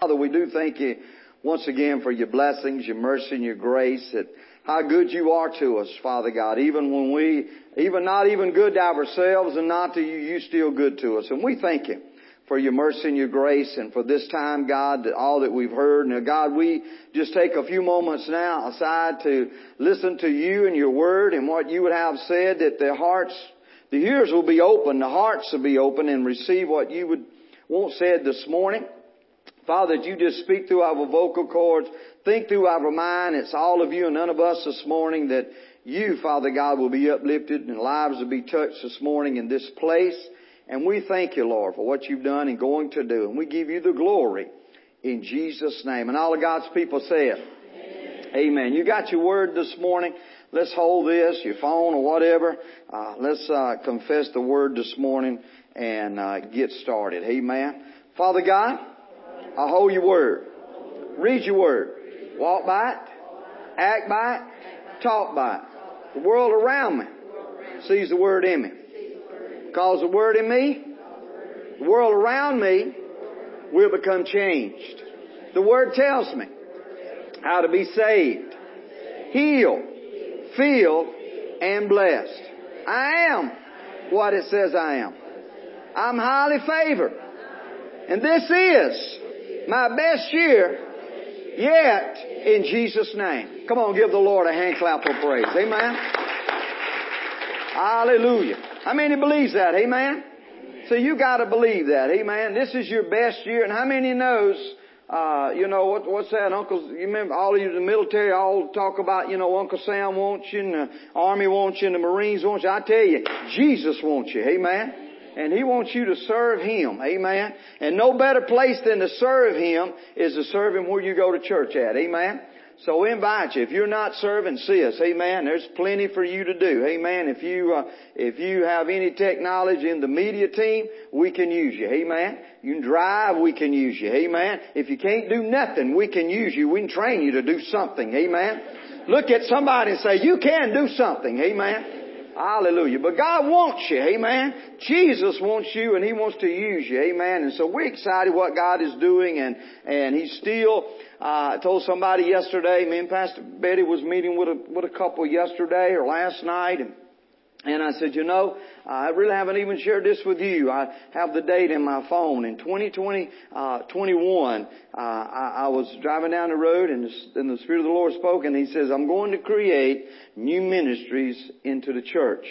Father, we do thank you once again for your blessings, your mercy, and your grace. That how good you are to us, Father God. Even when we, even not even good to ourselves and not to you, you still good to us. And we thank you for your mercy and your grace and for this time, God, that all that we've heard. Now, God, we just take a few moments now aside to listen to you and your word and what you would have said that the hearts, the ears will be open, the hearts will be open and receive what you would want said this morning. Father, that you just speak through our vocal cords, think through our mind. It's all of you and none of us this morning that you, Father God, will be uplifted and lives will be touched this morning in this place. And we thank you, Lord, for what you've done and going to do. And we give you the glory in Jesus' name. And all of God's people say it. Amen. Amen. You got your word this morning. Let's hold this, your phone or whatever. Uh, let's uh, confess the word this morning and uh, get started. Amen. Father God, I hold your word. Read your word. Walk by it. Act by it. Talk by it. The world around me sees the word in me. Because the word in me, the world around me will become changed. The word tells me how to be saved, healed, filled, and blessed. I am what it says I am. I'm highly favored. And this is my best year yet in Jesus' name. Come on, give the Lord a hand clap of praise. Amen. Hallelujah. How many believes that? Amen. So you gotta believe that. Amen. This is your best year. And how many knows, uh, you know, what, what's that? Uncle, you remember all of you in the military all talk about, you know, Uncle Sam wants you and the Army wants you and the Marines wants you. I tell you, Jesus wants you. Amen and He wants you to serve Him. Amen. And no better place than to serve Him is to serve Him where you go to church at. Amen. So we invite you. If you're not serving, see us. Amen. There's plenty for you to do. Amen. If you uh, if you have any technology in the media team, we can use you. Amen. You can drive, we can use you. Amen. If you can't do nothing, we can use you. We can train you to do something. Amen. Look at somebody and say, you can do something. Amen. Hallelujah. But God wants you. Amen. Jesus wants you and He wants to use you. Amen. And so we're excited what God is doing and, and He's still, uh, I told somebody yesterday, me and Pastor Betty was meeting with a, with a couple yesterday or last night and and I said, you know, I really haven't even shared this with you. I have the date in my phone. In 2020, uh, 21, uh, I, I, was driving down the road and the, and the Spirit of the Lord spoke and He says, I'm going to create new ministries into the church.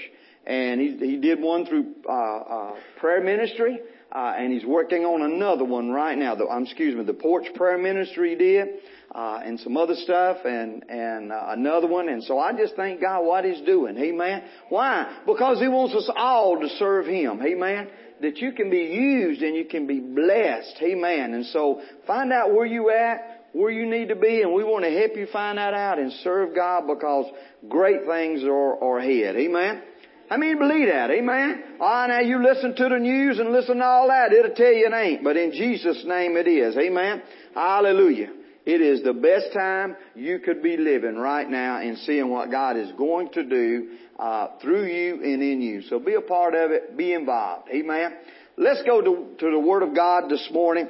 And he, he did one through, uh, uh prayer ministry. Uh, and he's working on another one right now. The, um, excuse me, the porch prayer ministry he did uh, and some other stuff and, and uh, another one. And so I just thank God what He's doing. Amen. Why? Because He wants us all to serve Him. Amen. That you can be used and you can be blessed. Amen. And so find out where you at, where you need to be, and we want to help you find that out and serve God because great things are, are ahead. Amen. I mean, believe that? Amen. Ah, now you listen to the news and listen to all that. It'll tell you it ain't. But in Jesus' name it is. Amen. Hallelujah. It is the best time you could be living right now and seeing what God is going to do uh, through you and in you. So be a part of it. Be involved. Amen. Let's go to, to the Word of God this morning.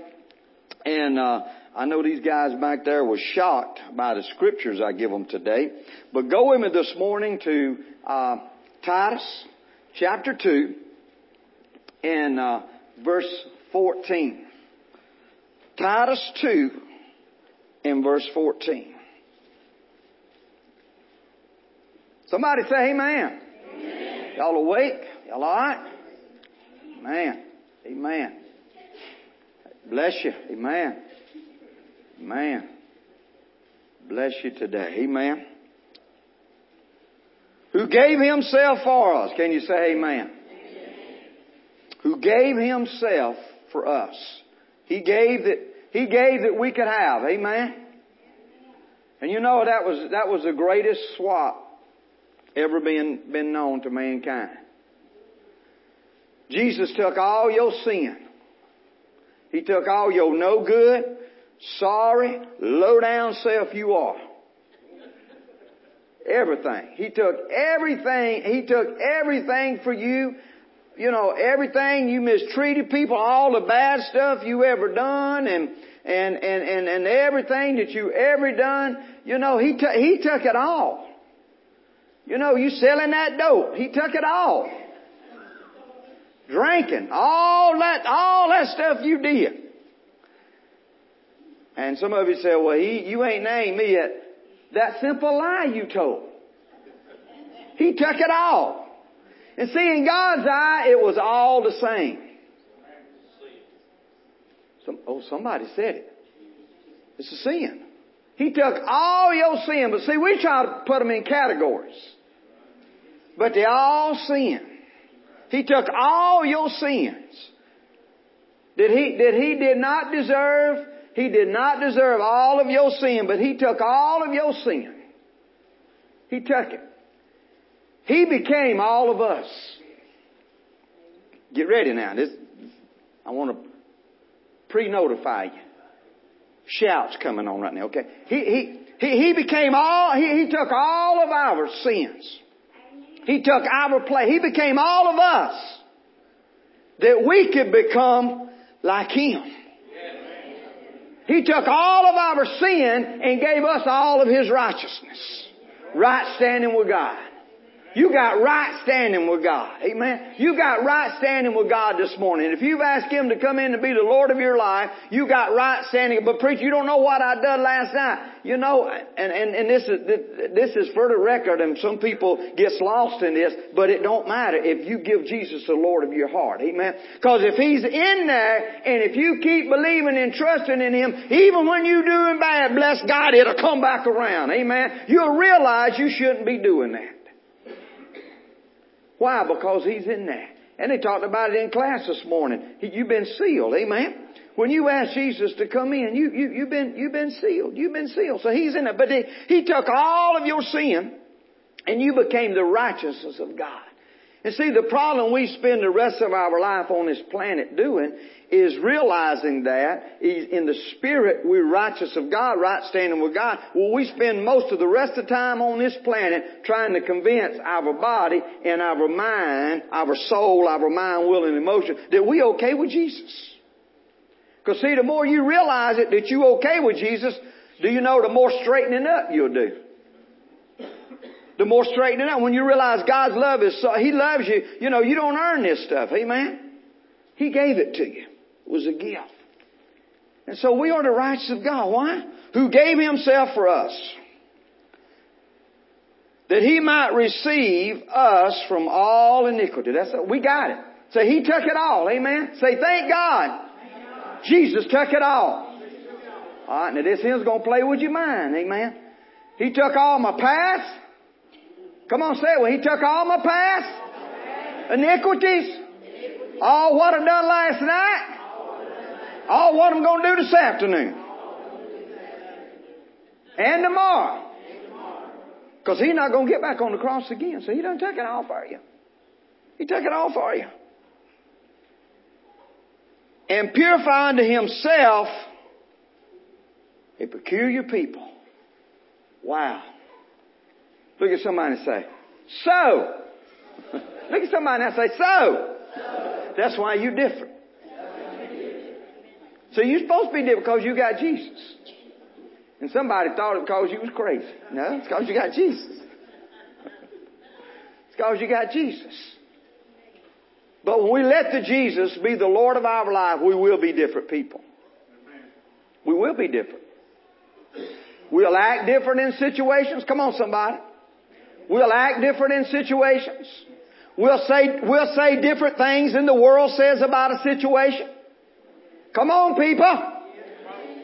And uh, I know these guys back there were shocked by the scriptures I give them today. But go with me this morning to uh, Titus chapter 2 and uh, verse 14. Titus 2 in verse 14. Somebody say amen. amen. Y'all awake? Y'all alright? Man. Amen. Bless you. Amen. Amen. Bless you today. Amen. Who gave himself for us. Can you say amen? amen? Who gave himself for us. He gave that he gave that we could have. Amen? And you know that was, that was the greatest swap ever been, been known to mankind. Jesus took all your sin. He took all your no good, sorry, low down self you are. Everything. He took everything, He took everything for you you know, everything you mistreated people, all the bad stuff you ever done, and and, and, and, and everything that you ever done, you know, he, t- he took it all. You know, you selling that dope. He took it all. Drinking. All that, all that stuff you did. And some of you say, well, he, you ain't named me yet. That simple lie you told. He took it all. And see, in God's eye, it was all the same. Some, oh, somebody said it. It's a sin. He took all your sin, but see, we try to put them in categories. But they all sin. He took all your sins. Did he, did he did not deserve, he did not deserve all of your sin, but he took all of your sin. He took it. He became all of us. Get ready now. This, I want to pre-notify you. Shouts coming on right now, okay? He, he, he, he became all, he, he took all of our sins. He took our place. He became all of us that we could become like Him. He took all of our sin and gave us all of His righteousness. Right standing with God. You got right standing with God. Amen. You got right standing with God this morning. If you've asked Him to come in and be the Lord of your life, you got right standing. But preach, you don't know what I done last night. You know, and, and, and this is, this is for the record and some people gets lost in this, but it don't matter if you give Jesus the Lord of your heart. Amen. Cause if He's in there and if you keep believing and trusting in Him, even when you're doing bad, bless God, it'll come back around. Amen. You'll realize you shouldn't be doing that. Why? Because He's in there. And they talked about it in class this morning. You've been sealed. Amen. When you ask Jesus to come in, you, you, you've been, you've been sealed. You've been sealed. So He's in it. But he, he took all of your sin and you became the righteousness of God. And see, the problem we spend the rest of our life on this planet doing is realizing that in the spirit we're righteous of God, right standing with God. Well, we spend most of the rest of the time on this planet trying to convince our body and our mind, our soul, our mind, will, and emotion that we okay with Jesus. Because see, the more you realize it that you okay with Jesus, do you know the more straightening up you'll do the more straightening out. When you realize God's love is so, He loves you, you know, you don't earn this stuff. Amen? He gave it to you. It was a gift. And so we are the righteous of God. Why? Who gave Himself for us. That He might receive us from all iniquity. That's it. We got it. Say, He took it all. Amen? Say, thank God. Jesus took it all. Alright, now this hymn's gonna play with your mind. Amen? He took all my past. Come on, say it. Well, he took all my past iniquities, all what I've done last night, all what I'm going to do this afternoon, and tomorrow. Because he's not going to get back on the cross again. So he done took it all for you. He took it all for you. And purify unto himself a peculiar people. Wow. Look at somebody and say, so. Look at somebody and say, so. That's why you're different. So you're supposed to be different because you got Jesus. And somebody thought it because you was crazy. No, it's because you got Jesus. It's because you got Jesus. But when we let the Jesus be the Lord of our life, we will be different people. We will be different. We'll act different in situations. Come on, somebody. We'll act different in situations. We'll say, we'll say different things than the world says about a situation. Come on, people.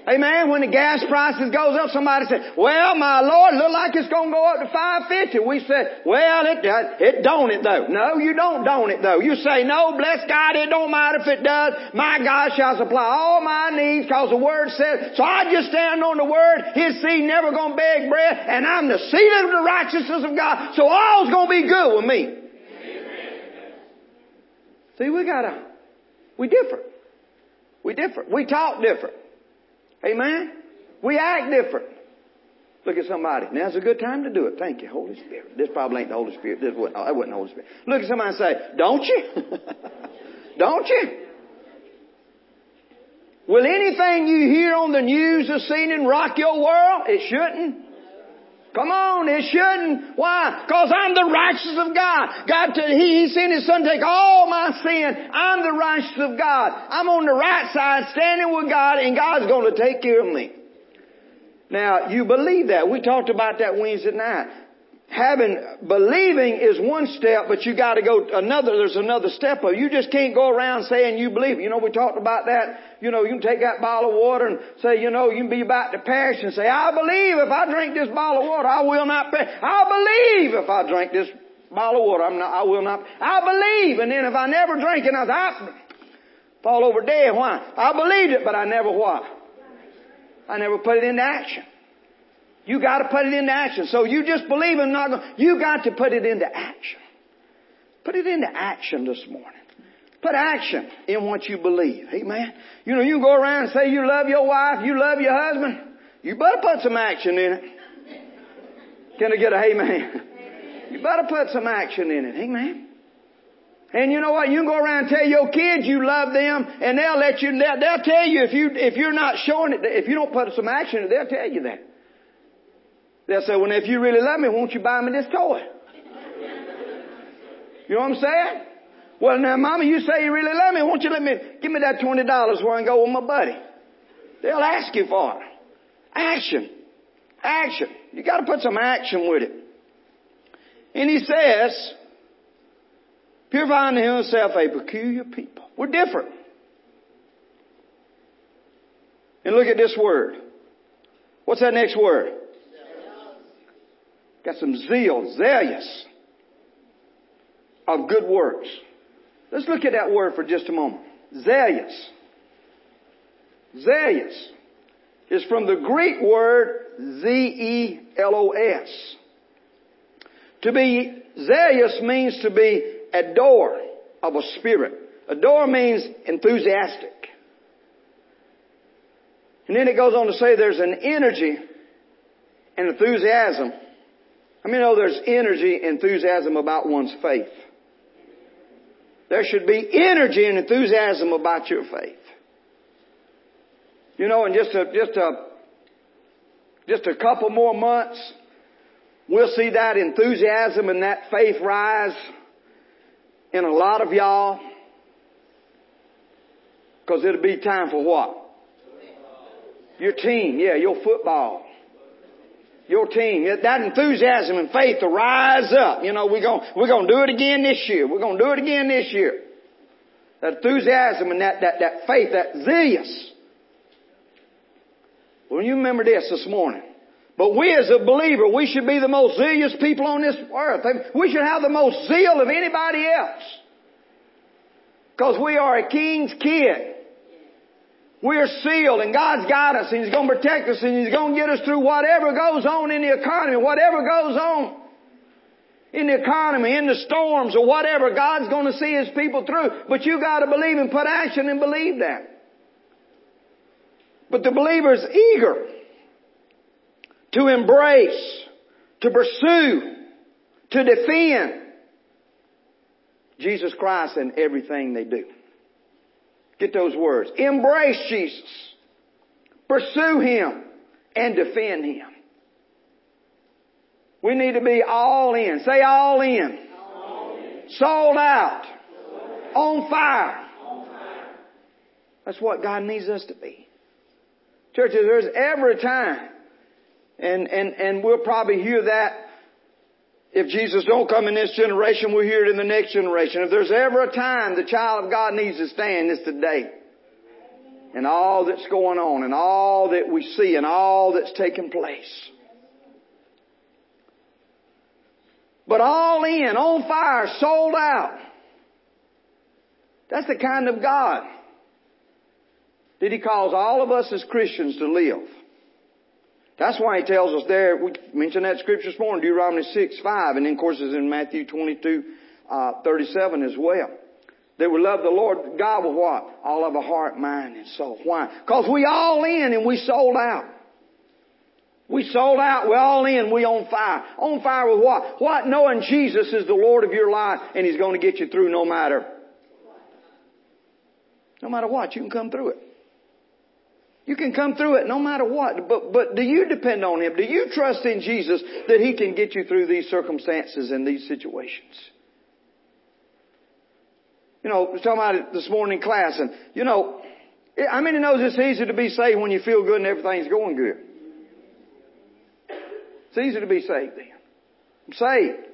Amen. When the gas prices goes up, somebody said, well, my Lord, look like it's going to go up to 550. We said, well, it. Uh, it don't it though. No, you don't don't it though. You say, no, bless God, it don't matter if it does. My God shall supply all my needs because the word says, so I just stand on the word. His seed never going to beg bread and I'm the seed of the righteousness of God. So all's going to be good with me. See, we gotta, we different. We different. We talk different. Amen? We act different. Look at somebody. Now's a good time to do it. Thank you, Holy Spirit. This probably ain't the Holy Spirit. This wasn't, oh, that wasn't the Holy Spirit. Look at somebody and say, don't you? don't you? Will anything you hear on the news this evening rock your world? It shouldn't. Come on, it shouldn't. Why? Because I'm the righteousness of God. God, to, he, he sent His Son to take all my sin. I'm the righteousness of God. I'm on the right side, standing with God, and God's going to take care of me. Now, you believe that. We talked about that Wednesday night having believing is one step, but you got to go another. There's another step of. You just can't go around saying you believe. You know, we talked about that. You know, you can take that bottle of water and say, you know, you can be about to perish and say, I believe if I drink this bottle of water, I will not perish. I believe if I drink this bottle of water, I'm not. I will not. I believe, and then if I never drink it, I, I fall over dead. Why? I believed it, but I never what? I never put it into action. You got to put it into action. So you just believe and not going. You got to put it into action. Put it into action this morning. Put action in what you believe. Amen. You know, you go around and say you love your wife, you love your husband. You better put some action in it. Can I get a amen? You better put some action in it. Amen. And you know what? You can go around and tell your kids you love them, and they'll let you. They'll, they'll tell you if you if you're not showing it, if you don't put some action in it, they'll tell you that. They'll say, well, if you really love me, won't you buy me this toy? You know what I'm saying? Well, now, Mama, you say you really love me. Won't you let me, give me that $20 where I can go with my buddy? They'll ask you for it. Action. Action. You gotta put some action with it. And he says, purifying himself a peculiar people. We're different. And look at this word. What's that next word? Got some zeal, zealous of good works. Let's look at that word for just a moment. Zealous. Zealous is from the Greek word Z-E-L-O-S. To be zealous means to be adore of a spirit. Adore means enthusiastic. And then it goes on to say there's an energy and enthusiasm I mean, know there's energy, enthusiasm about one's faith. There should be energy and enthusiasm about your faith. You know, in just a, just a, just a couple more months, we'll see that enthusiasm and that faith rise in a lot of y'all. Cause it'll be time for what? Your team, yeah, your football your team. That enthusiasm and faith to rise up. You know, we're going we're gonna do it again this year. We're going to do it again this year. That enthusiasm and that, that, that faith, that zealous. Well, you remember this this morning. But we as a believer, we should be the most zealous people on this earth. We should have the most zeal of anybody else. Because we are a king's kid. We're sealed and God's got us and He's going to protect us and He's going to get us through whatever goes on in the economy, whatever goes on in the economy, in the storms or whatever. God's going to see His people through. But you got to believe and put action and believe that. But the believer is eager to embrace, to pursue, to defend Jesus Christ in everything they do. Get those words. Embrace Jesus. Pursue Him and defend Him. We need to be all in. Say all in. All in. Sold out. Sold on, fire. on fire. That's what God needs us to be. Churches, there's every time, and, and, and we'll probably hear that if Jesus don't come in this generation, we'll hear it in the next generation. If there's ever a time the child of God needs to stand, it's today. And all that's going on and all that we see and all that's taking place. But all in, on fire, sold out. That's the kind of God that He calls all of us as Christians to live. That's why he tells us there, we mentioned that scripture this morning, Deuteronomy 6, 5, and then of course it's in Matthew 22, uh, 37 as well. They would love the Lord God with what? All of a heart, mind, and soul. Why? Cause we all in and we sold out. We sold out, we're all in, we on fire. On fire with what? What? Knowing Jesus is the Lord of your life and He's going to get you through no matter. No matter what, you can come through it. You can come through it no matter what. But, but do you depend on Him? Do you trust in Jesus that He can get you through these circumstances and these situations? You know, was talking about it this morning in class and, you know, i how many knows it's easy to be saved when you feel good and everything's going good? It's easy to be saved then. I'm saved.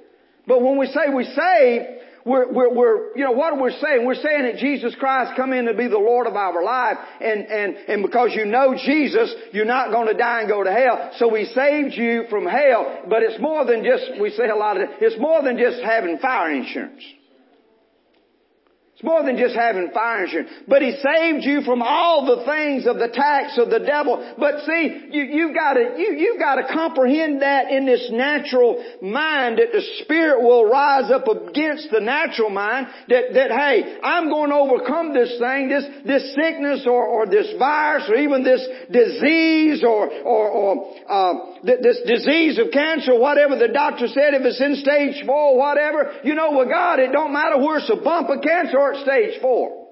But when we say we're saved, we're, we're, we're, you know, what we're saying? We're saying that Jesus Christ come in to be the Lord of our life, and, and, and because you know Jesus, you're not going to die and go to hell. So we saved you from hell, but it's more than just, we say a lot of it, it's more than just having fire insurance. It's more than just having fire insurance. But He saved you from all the things of the tax of the devil. But see, you, you've gotta, you, you've gotta comprehend that in this natural mind that the Spirit will rise up against the natural mind that, that hey, I'm going to overcome this thing, this, this sickness or, or this virus or even this disease or, or, or, uh, this disease of cancer, whatever the doctor said, if it's in stage four, whatever, you know, with God, it don't matter where it's a bump of cancer start stage four.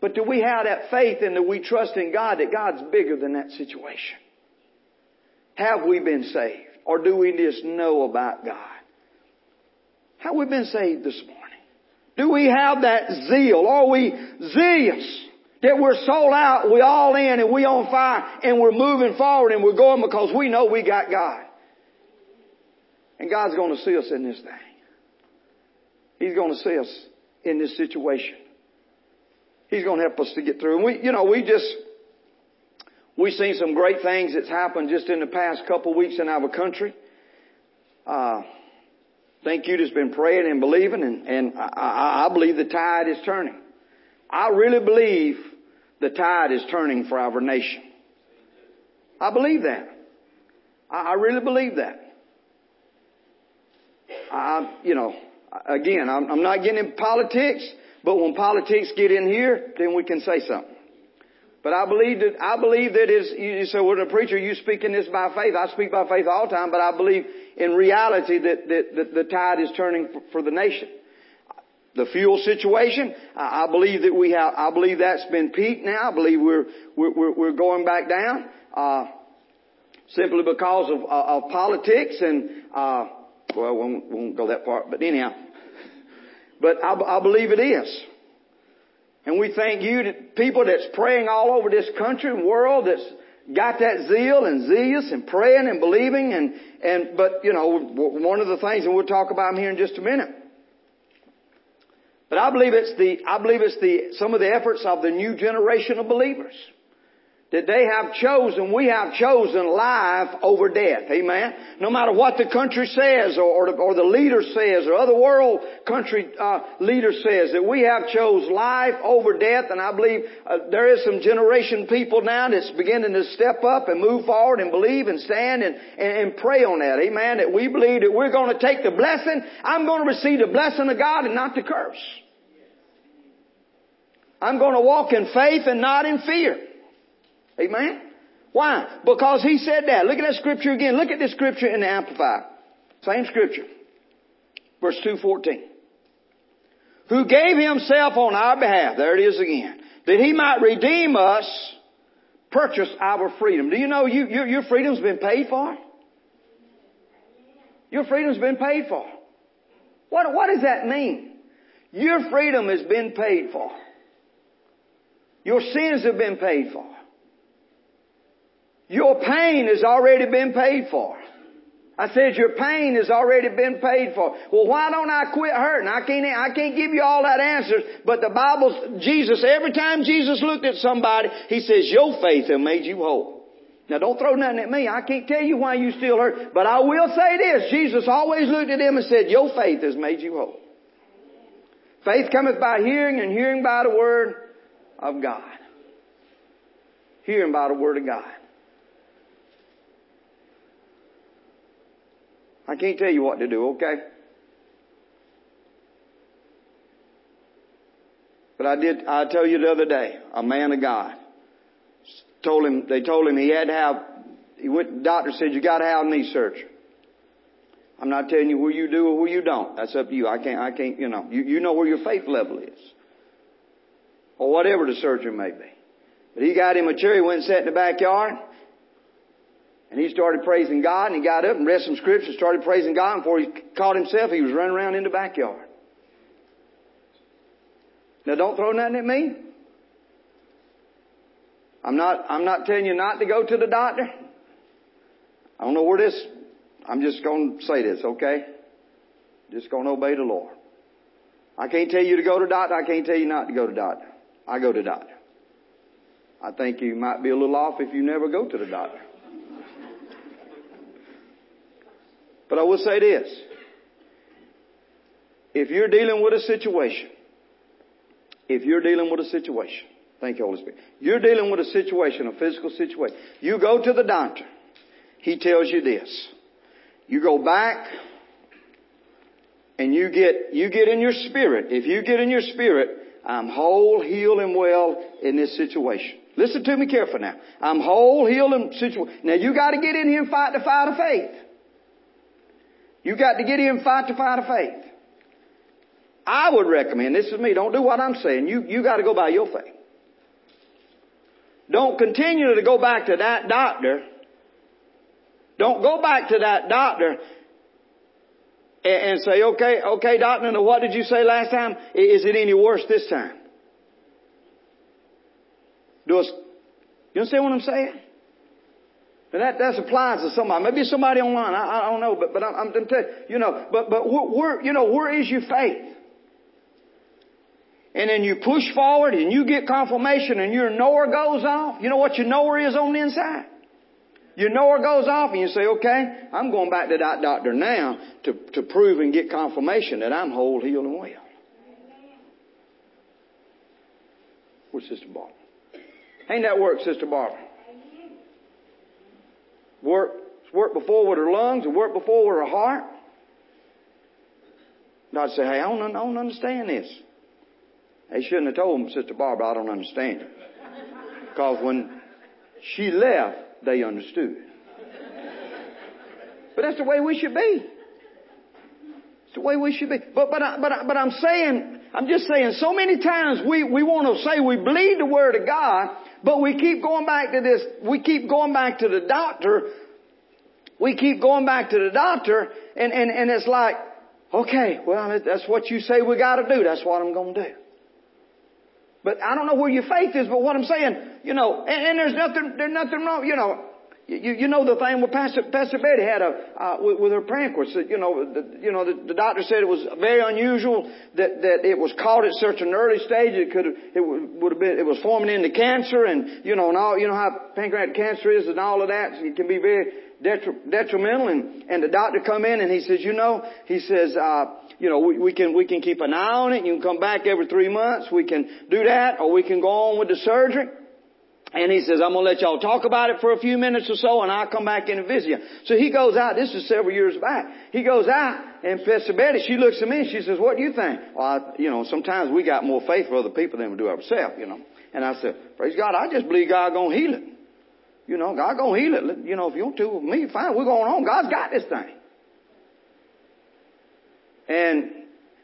But do we have that faith and do we trust in God that God's bigger than that situation? Have we been saved? Or do we just know about God? Have we been saved this morning? Do we have that zeal? Are we zealous? That we're sold out, we all in and we on fire and we're moving forward and we're going because we know we got God. And God's going to see us in this thing. He's going to see us in this situation. He's going to help us to get through. And we, you know, we just, we've seen some great things that's happened just in the past couple weeks in our country. Uh, thank you that's been praying and believing and, and I, I believe the tide is turning. I really believe the tide is turning for our nation. I believe that. I, I really believe that. I, you know, Again, I'm, I'm not getting in politics, but when politics get in here, then we can say something. But I believe that, I believe that is, you say, well, the preacher, you speaking this by faith. I speak by faith all the time, but I believe in reality that, that, that the tide is turning for, for the nation. The fuel situation, I, believe that we have, I believe that's been peaked now. I believe we're, we're, we're going back down, uh, simply because of, uh, of politics and, uh, well, we won't, won't go that far, but anyhow. But I, I believe it is. And we thank you that people that's praying all over this country and world that's got that zeal and zealous and praying and believing and, and, but you know, one of the things, and we'll talk about them here in just a minute. But I believe it's the, I believe it's the, some of the efforts of the new generation of believers that they have chosen, we have chosen life over death. Amen. No matter what the country says or, or, the, or the leader says or other world country uh, leader says, that we have chose life over death. And I believe uh, there is some generation people now that's beginning to step up and move forward and believe and stand and, and, and pray on that. Amen. That we believe that we're going to take the blessing. I'm going to receive the blessing of God and not the curse. I'm going to walk in faith and not in fear. Amen? Why? Because he said that. Look at that scripture again. Look at this scripture in the Amplified. Same scripture. Verse 214. Who gave himself on our behalf, there it is again, that he might redeem us, purchase our freedom. Do you know you, your, your freedom's been paid for? Your freedom's been paid for. What, what does that mean? Your freedom has been paid for. Your sins have been paid for. Your pain has already been paid for. I said your pain has already been paid for. Well, why don't I quit hurting? I can't, I can't give you all that answers, but the Bible, Jesus, every time Jesus looked at somebody, He says, your faith has made you whole. Now don't throw nothing at me. I can't tell you why you still hurt, but I will say this. Jesus always looked at him and said, your faith has made you whole. Faith cometh by hearing and hearing by the word of God. Hearing by the word of God. I can't tell you what to do, okay? But I did, I tell you the other day, a man of God told him, they told him he had to have, he went, to the doctor said you gotta have knee surgery. I'm not telling you who you do or who you don't. That's up to you. I can't, I can't, you know, you, you know where your faith level is. Or whatever the surgery may be. But he got him a chair, he went and sat in the backyard. And he started praising God and he got up and read some scripture, started praising God. And before he caught himself, he was running around in the backyard. Now don't throw nothing at me. I'm not, I'm not telling you not to go to the doctor. I don't know where this, I'm just going to say this, okay? Just going to obey the Lord. I can't tell you to go to doctor. I can't tell you not to go to doctor. I go to doctor. I think you might be a little off if you never go to the doctor. But I will say this. If you're dealing with a situation, if you're dealing with a situation, thank you, Holy Spirit. You're dealing with a situation, a physical situation. You go to the doctor. He tells you this. You go back and you get, you get in your spirit. If you get in your spirit, I'm whole, healed, and well in this situation. Listen to me carefully now. I'm whole, healed, and situation. Now you got to get in here and fight the fight of faith. You got to get in fight to fight of faith. I would recommend, this is me, don't do what I'm saying. You, you got to go by your faith. Don't continue to go back to that doctor. Don't go back to that doctor and, and say, okay, okay, doctor, what did you say last time? Is it any worse this time? Do us, you understand what I'm saying? And that, that applies to somebody. Maybe somebody online. I, I don't know, but, but I'm, I'm telling you, you know, but, but where, where, you know, where is your faith? And then you push forward and you get confirmation and your knower goes off. You know what your knower is on the inside? Your knower goes off and you say, okay, I'm going back to that doctor now to, to prove and get confirmation that I'm whole, healed, and well. Where's Sister Barbara? Ain't that work, Sister Barbara? Work, work before with her lungs and work before with her heart. God say, hey, I don't, I don't understand this. They shouldn't have told him, Sister Barbara, I don't understand. Because when she left, they understood. But that's the way we should be. It's the way we should be. But, but, I, but, I, but I'm saying, I'm just saying, so many times we, we want to say we believe the Word of God, but we keep going back to this, we keep going back to the doctor, we keep going back to the doctor, and, and, and it's like, okay, well, that's what you say we gotta do, that's what I'm gonna do. But I don't know where your faith is, but what I'm saying, you know, and, and there's nothing, there's nothing wrong, you know, you, you know the thing with Pastor, Pastor Betty had a, uh, with, with her pancreas, you know, the, you know, the, the doctor said it was very unusual that, that it was caught at such an early stage. It could have, it would have been, it was forming into cancer and, you know, and all, you know how pancreatic cancer is and all of that. It can be very detrimental and, and the doctor come in and he says, you know, he says, uh, you know, we, we can, we can keep an eye on it. You can come back every three months. We can do that or we can go on with the surgery. And he says, I'm going to let y'all talk about it for a few minutes or so and I'll come back in and visit you. So he goes out, this is several years back. He goes out and Pastor Betty, she looks at me and she says, what do you think? Well, I, you know, sometimes we got more faith for other people than we do ourselves, you know. And I said, praise God, I just believe God gonna heal it. You know, God gonna heal it. You know, if you want to with me, fine, we're going on. God's got this thing. And,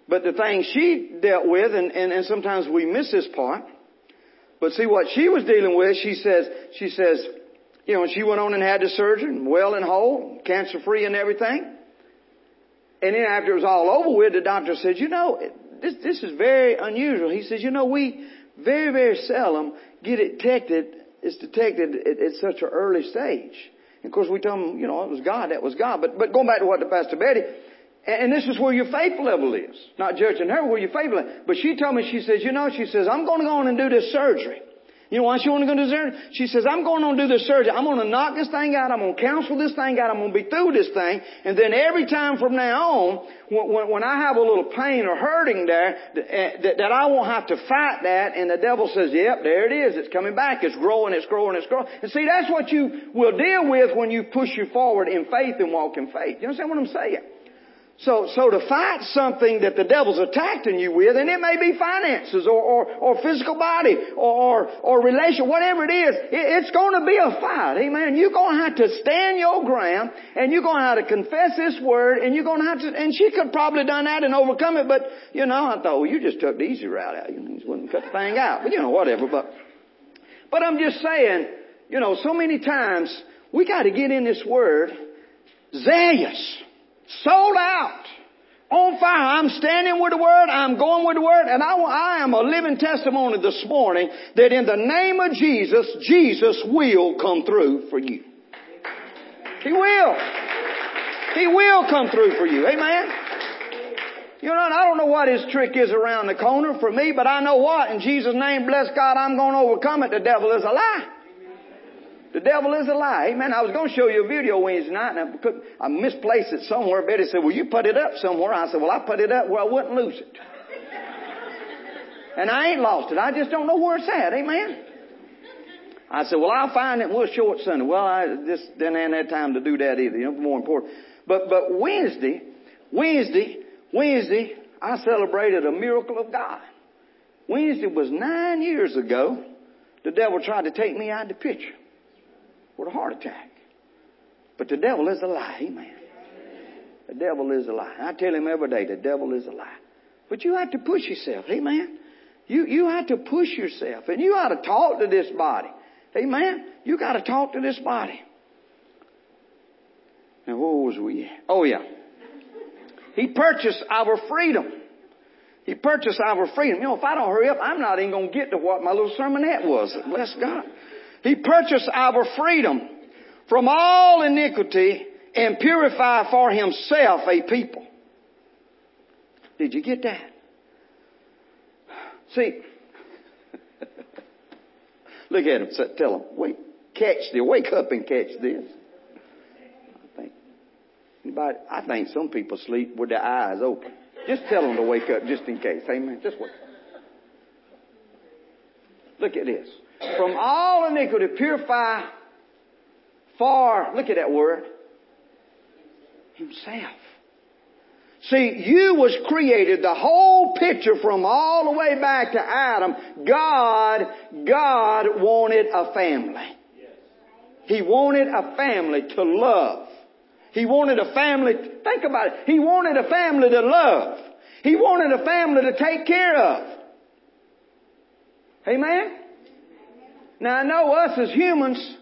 but the thing she dealt with, and, and, and sometimes we miss this part, but see what she was dealing with, she says, she says, you know, and she went on and had the surgery, well and whole, cancer free and everything. And then after it was all over with, the doctor said, you know, this, this is very unusual. He says, you know, we very, very seldom get it detected, it's detected at, at such an early stage. And of course we tell them, you know, it was God, that was God. But, but going back to what the Pastor Betty, and this is where your faith level is. Not judging her, where your faith level But she told me, she says, you know, she says, I'm going to go on and do this surgery. You know why she want to go do surgery? She says, I'm going on do this surgery. I'm going to knock this thing out. I'm going to counsel this thing out. I'm going to be through this thing. And then every time from now on, when, when I have a little pain or hurting there, eh, that, that I won't have to fight that. And the devil says, yep, there it is. It's coming back. It's growing. It's growing. It's growing. And see, that's what you will deal with when you push you forward in faith and walk in faith. You understand what I'm saying? So, so to fight something that the devil's attacking you with, and it may be finances or, or, or physical body or, or, or relation, whatever it is, it, it's to be a fight. Amen. You're to have to stand your ground and you're to have to confess this word and you're to have to, and she could probably done that and overcome it, but, you know, I thought, well, you just took the easy route out. You know, you wouldn't cut the thing out. But, you know, whatever. But, But I'm just saying, you know, so many times we got to get in this word zealous, sold out, on fire. I'm standing with the word. I'm going with the word. And I, I am a living testimony this morning that in the name of Jesus, Jesus will come through for you. He will. He will come through for you. Amen. You know, I don't know what his trick is around the corner for me, but I know what. In Jesus' name, bless God, I'm going to overcome it. The devil is a lie. The devil is a lie. Amen. I was going to show you a video Wednesday night and I, could, I misplaced it somewhere. Betty said, well, you put it up somewhere. I said, well, I put it up where I wouldn't lose it. and I ain't lost it. I just don't know where it's at. Amen. I said, well, I'll find it and we'll show it Sunday. Well, I just didn't have that time to do that either. You know, more important. But, but Wednesday, Wednesday, Wednesday, I celebrated a miracle of God. Wednesday was nine years ago. The devil tried to take me out of the picture with a heart attack. But the devil is a lie. Amen. The devil is a lie. I tell him every day, the devil is a lie. But you have to push yourself. Amen. You, you have to push yourself. And you ought to talk to this body. Amen. You got to talk to this body. Now, where was we at? Oh, yeah. He purchased our freedom. He purchased our freedom. You know, if I don't hurry up, I'm not even going to get to what my little sermonette was. Bless God. He purchased our freedom from all iniquity and purify for himself a people. Did you get that? See, look at him. Tell him, wait, catch this. Wake up and catch this. I think, anybody, I think some people sleep with their eyes open. Just tell them to wake up just in case. Amen. Just wait. Look at this from all iniquity, purify for, look at that word, himself. See, you was created, the whole picture from all the way back to Adam, God, God wanted a family. He wanted a family to love. He wanted a family, think about it, He wanted a family to love. He wanted a family to take care of. Amen? Now I know us as humans,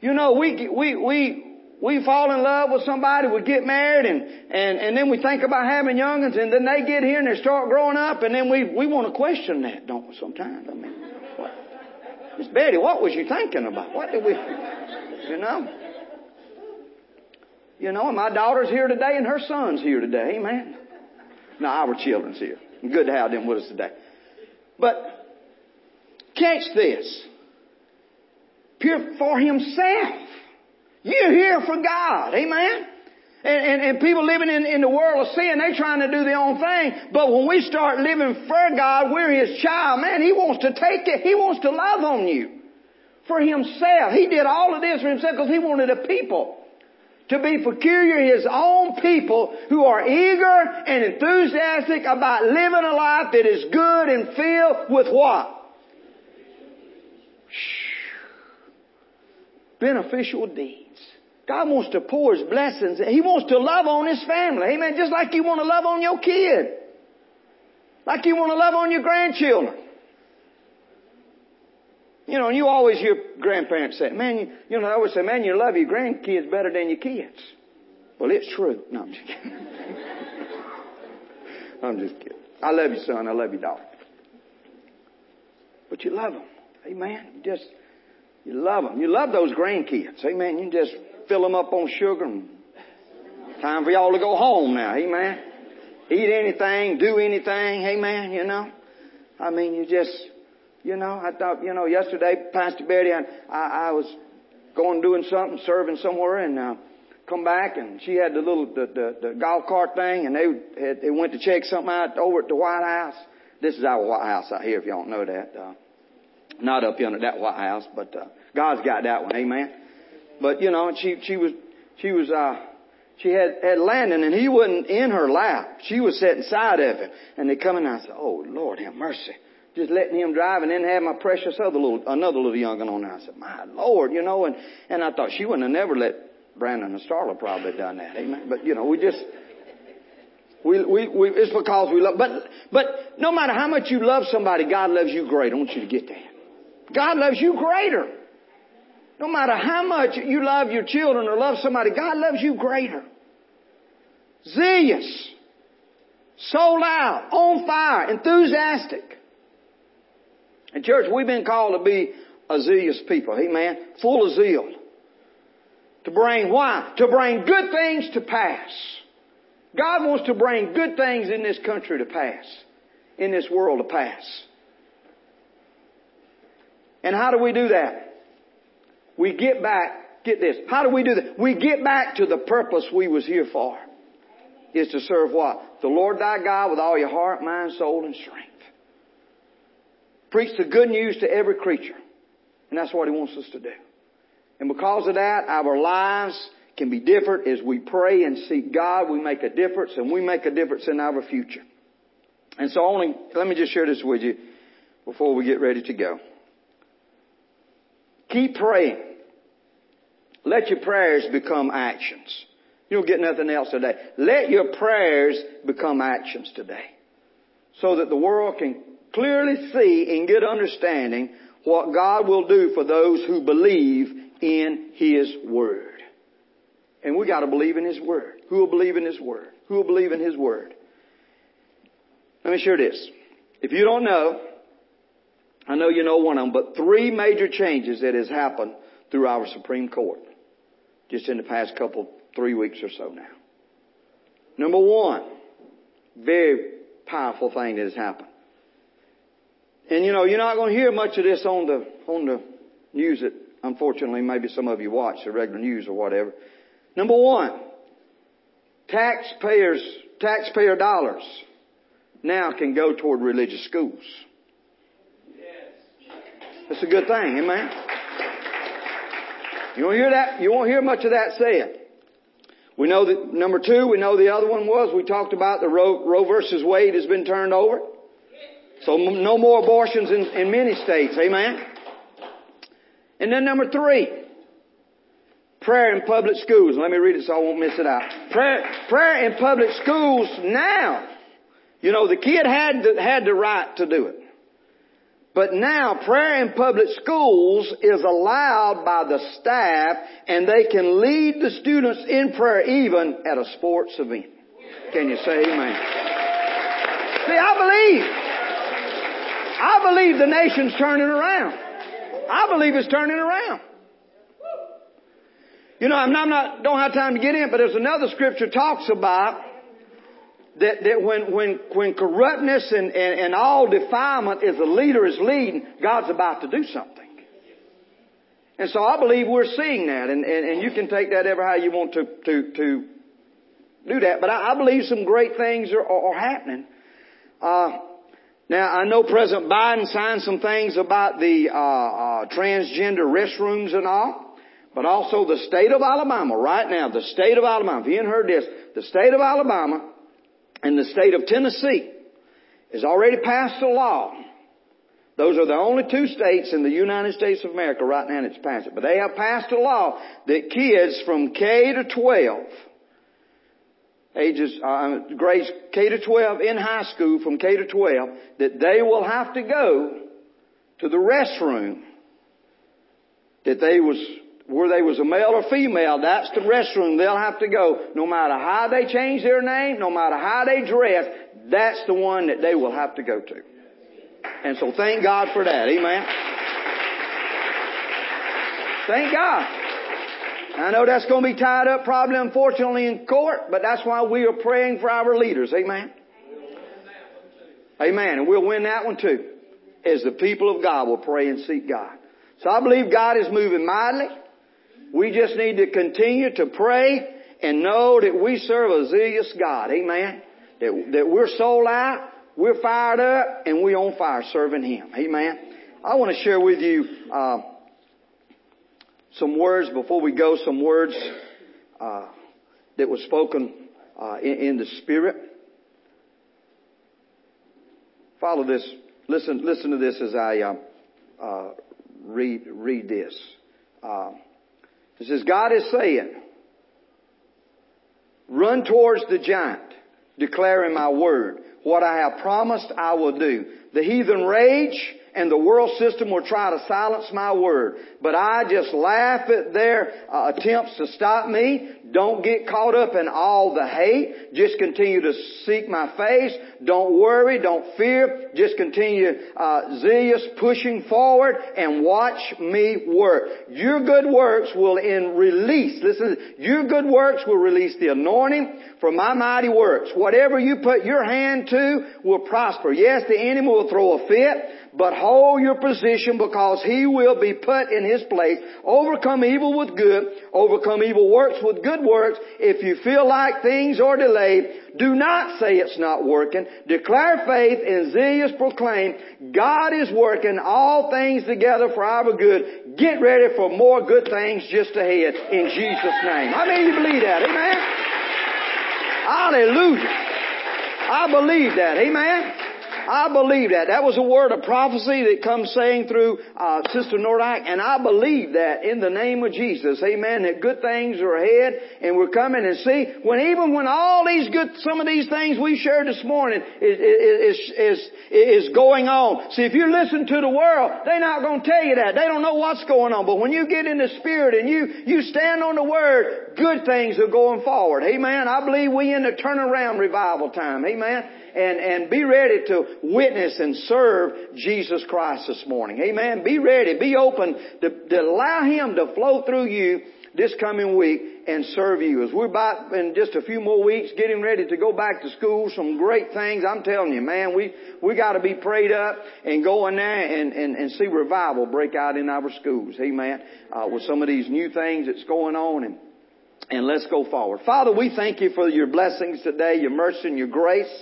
you know, we, we, we, we fall in love with somebody, we get married and, and, and then we think about having youngins and then they get here and they start growing up and then we, we want to question that, don't we, sometimes? I mean, what? Miss Betty, what was you thinking about? What did we, you know? You know, and my daughter's here today and her son's here today, man. Now our children's here. Good to have them with us today. But catch this pure for himself. You're here for God. Amen. And, and, and, people living in, in the world of sin, they're trying to do their own thing. But when we start living for God, we're His child. Man, He wants to take it. He wants to love on you. For Himself. He did all of this for Himself because He wanted a people to be peculiar, His own people who are eager and enthusiastic about living a life that is good and filled with what? Shh beneficial deeds. God wants to pour His blessings. He wants to love on His family. Amen. Just like you want to love on your kid. Like you want to love on your grandchildren. You know, and you always hear grandparents say, man, you, you know, I always say, man, you love your grandkids better than your kids. Well, it's true. No, I'm just kidding. I'm just kidding. I love you, son. I love you, daughter. But you love them. Amen. Just, you love them. You love those grandkids. Amen. You just fill them up on sugar and time for y'all to go home now. Amen. Eat anything, do anything. Amen. You know. I mean, you just, you know, I thought, you know, yesterday, Pastor Betty, I, I, I was going doing something, serving somewhere, and uh, come back, and she had the little the, the, the golf cart thing, and they had, they went to check something out over at the White House. This is our White House out here, if y'all don't know that. Uh, not up under that White House, but uh, God's got that one. Amen. But you know, she she was she was uh she had had Landon and he wasn't in her lap. She was sitting side of him. And they come in and I said, Oh Lord have mercy. Just letting him drive and then have my precious other little another little young'un on there. I said, My Lord, you know, and and I thought she wouldn't have never let Brandon and Starla probably done that. Amen. But you know, we just we, we, we, it's because we love, but, but no matter how much you love somebody, God loves you great. I want you to get that. God loves you greater. No matter how much you love your children or love somebody, God loves you greater. Zealous. Sold out. On fire. Enthusiastic. In church, we've been called to be a zealous people. Amen. Full of zeal. To bring, why? To bring good things to pass. God wants to bring good things in this country to pass. In this world to pass. And how do we do that? We get back, get this, how do we do that? We get back to the purpose we was here for. Is to serve what? The Lord thy God with all your heart, mind, soul, and strength. Preach the good news to every creature. And that's what He wants us to do. And because of that, our lives can be different as we pray and seek God. We make a difference and we make a difference in our future. And so only, let me just share this with you before we get ready to go. Keep praying. Let your prayers become actions. You don't get nothing else today. Let your prayers become actions today. So that the world can clearly see and get understanding what God will do for those who believe in His Word. And we gotta believe in His Word. Who will believe in His Word? Who will believe in His Word? Let me share this. If you don't know, I know you know one of them, but three major changes that has happened through our Supreme Court just in the past couple, three weeks or so now. Number one, very powerful thing that has happened. And you know, you're not going to hear much of this on the, on the news that unfortunately maybe some of you watch the regular news or whatever. Number one, taxpayers, taxpayer dollars now can go toward religious schools. That's a good thing, amen. You won't hear that, you won't hear much of that said. We know that, number two, we know the other one was, we talked about the Roe, Roe versus Wade has been turned over. So no more abortions in, in many states, amen. And then number three, prayer in public schools. Let me read it so I won't miss it out. Prayer, prayer in public schools now. You know, the kid had the, had the right to do it. But now prayer in public schools is allowed by the staff and they can lead the students in prayer even at a sports event. Can you say amen? See, I believe. I believe the nation's turning around. I believe it's turning around. You know, I'm not, don't have time to get in, but there's another scripture talks about that, that when, when, when corruptness and, and, and all defilement is a leader is leading, God's about to do something. And so I believe we're seeing that, and, and, and you can take that ever how you want to, to, to do that. But I, I believe some great things are, are, are happening. Uh, now I know President Biden signed some things about the uh, uh, transgender restrooms and all, but also the state of Alabama right now. The state of Alabama. If you haven't heard this, the state of Alabama and the state of Tennessee has already passed a law. Those are the only two states in the United States of America right now that's passed it. But they have passed a law that kids from K to 12, ages, uh, grades K to 12 in high school from K to 12, that they will have to go to the restroom that they was where they was a male or female, that's the restroom they'll have to go. No matter how they change their name, no matter how they dress, that's the one that they will have to go to. And so thank God for that. Amen. Thank God. I know that's going to be tied up probably unfortunately in court, but that's why we are praying for our leaders. Amen. Amen. And we'll win that one too. As the people of God will pray and seek God. So I believe God is moving mightily. We just need to continue to pray and know that we serve a zealous God. Amen. That, that we're sold out, we're fired up, and we're on fire serving Him. Amen. I want to share with you uh, some words before we go. Some words uh, that was spoken uh, in, in, the Spirit. Follow this. Listen. Listen to this as I uh, uh, read read this. Uh, it says, God is saying, run towards the giant, declaring my word. What I have promised I will do. The heathen rage and the world system will try to silence my word. But I just laugh at their uh, attempts to stop me. Don't get caught up in all the hate. Just continue to seek my face. Don't worry. Don't fear. Just continue uh, zealous pushing forward and watch me work. Your good works will in release. Listen, your good works will release the anointing for my mighty works. Whatever you put your hand to will prosper. Yes, the enemy will throw a fit, but hold your position because he will be put in his place. Overcome evil with good. Overcome evil works with good works. If you feel like things are delayed, do not say it's not working. Declare faith and zealous proclaim God is working all things together for our good. Get ready for more good things just ahead in Jesus' name. I mean you believe that? Amen? Hallelujah. I believe that. Amen. I believe that. That was a word of prophecy that comes saying through uh, Sister Nordyke, and I believe that in the name of Jesus. Amen. That good things are ahead, and we're coming and see when even when all these good, some of these things we shared this morning is is is is going on. See, if you listen to the world, they're not going to tell you that. They don't know what's going on. But when you get in the Spirit and you you stand on the Word, good things are going forward. Amen. I believe we in the turnaround revival time. Amen and, and be ready to witness and serve Jesus Christ this morning. Amen. Be ready. Be open to, to allow Him to flow through you this coming week and serve you. As we're about in just a few more weeks getting ready to go back to school, some great things. I'm telling you, man, we, we gotta be prayed up and go in there and, and, and see revival break out in our schools. Amen. Uh, with some of these new things that's going on and, and let's go forward. Father, we thank you for your blessings today, your mercy and your grace.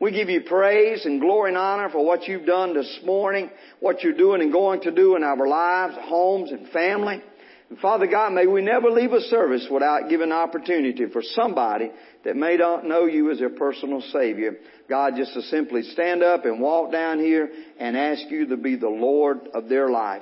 We give you praise and glory and honor for what you've done this morning, what you're doing and going to do in our lives, homes and family. And Father God, may we never leave a service without giving opportunity for somebody that may not know you as their personal Savior. God, just to simply stand up and walk down here and ask you to be the Lord of their life.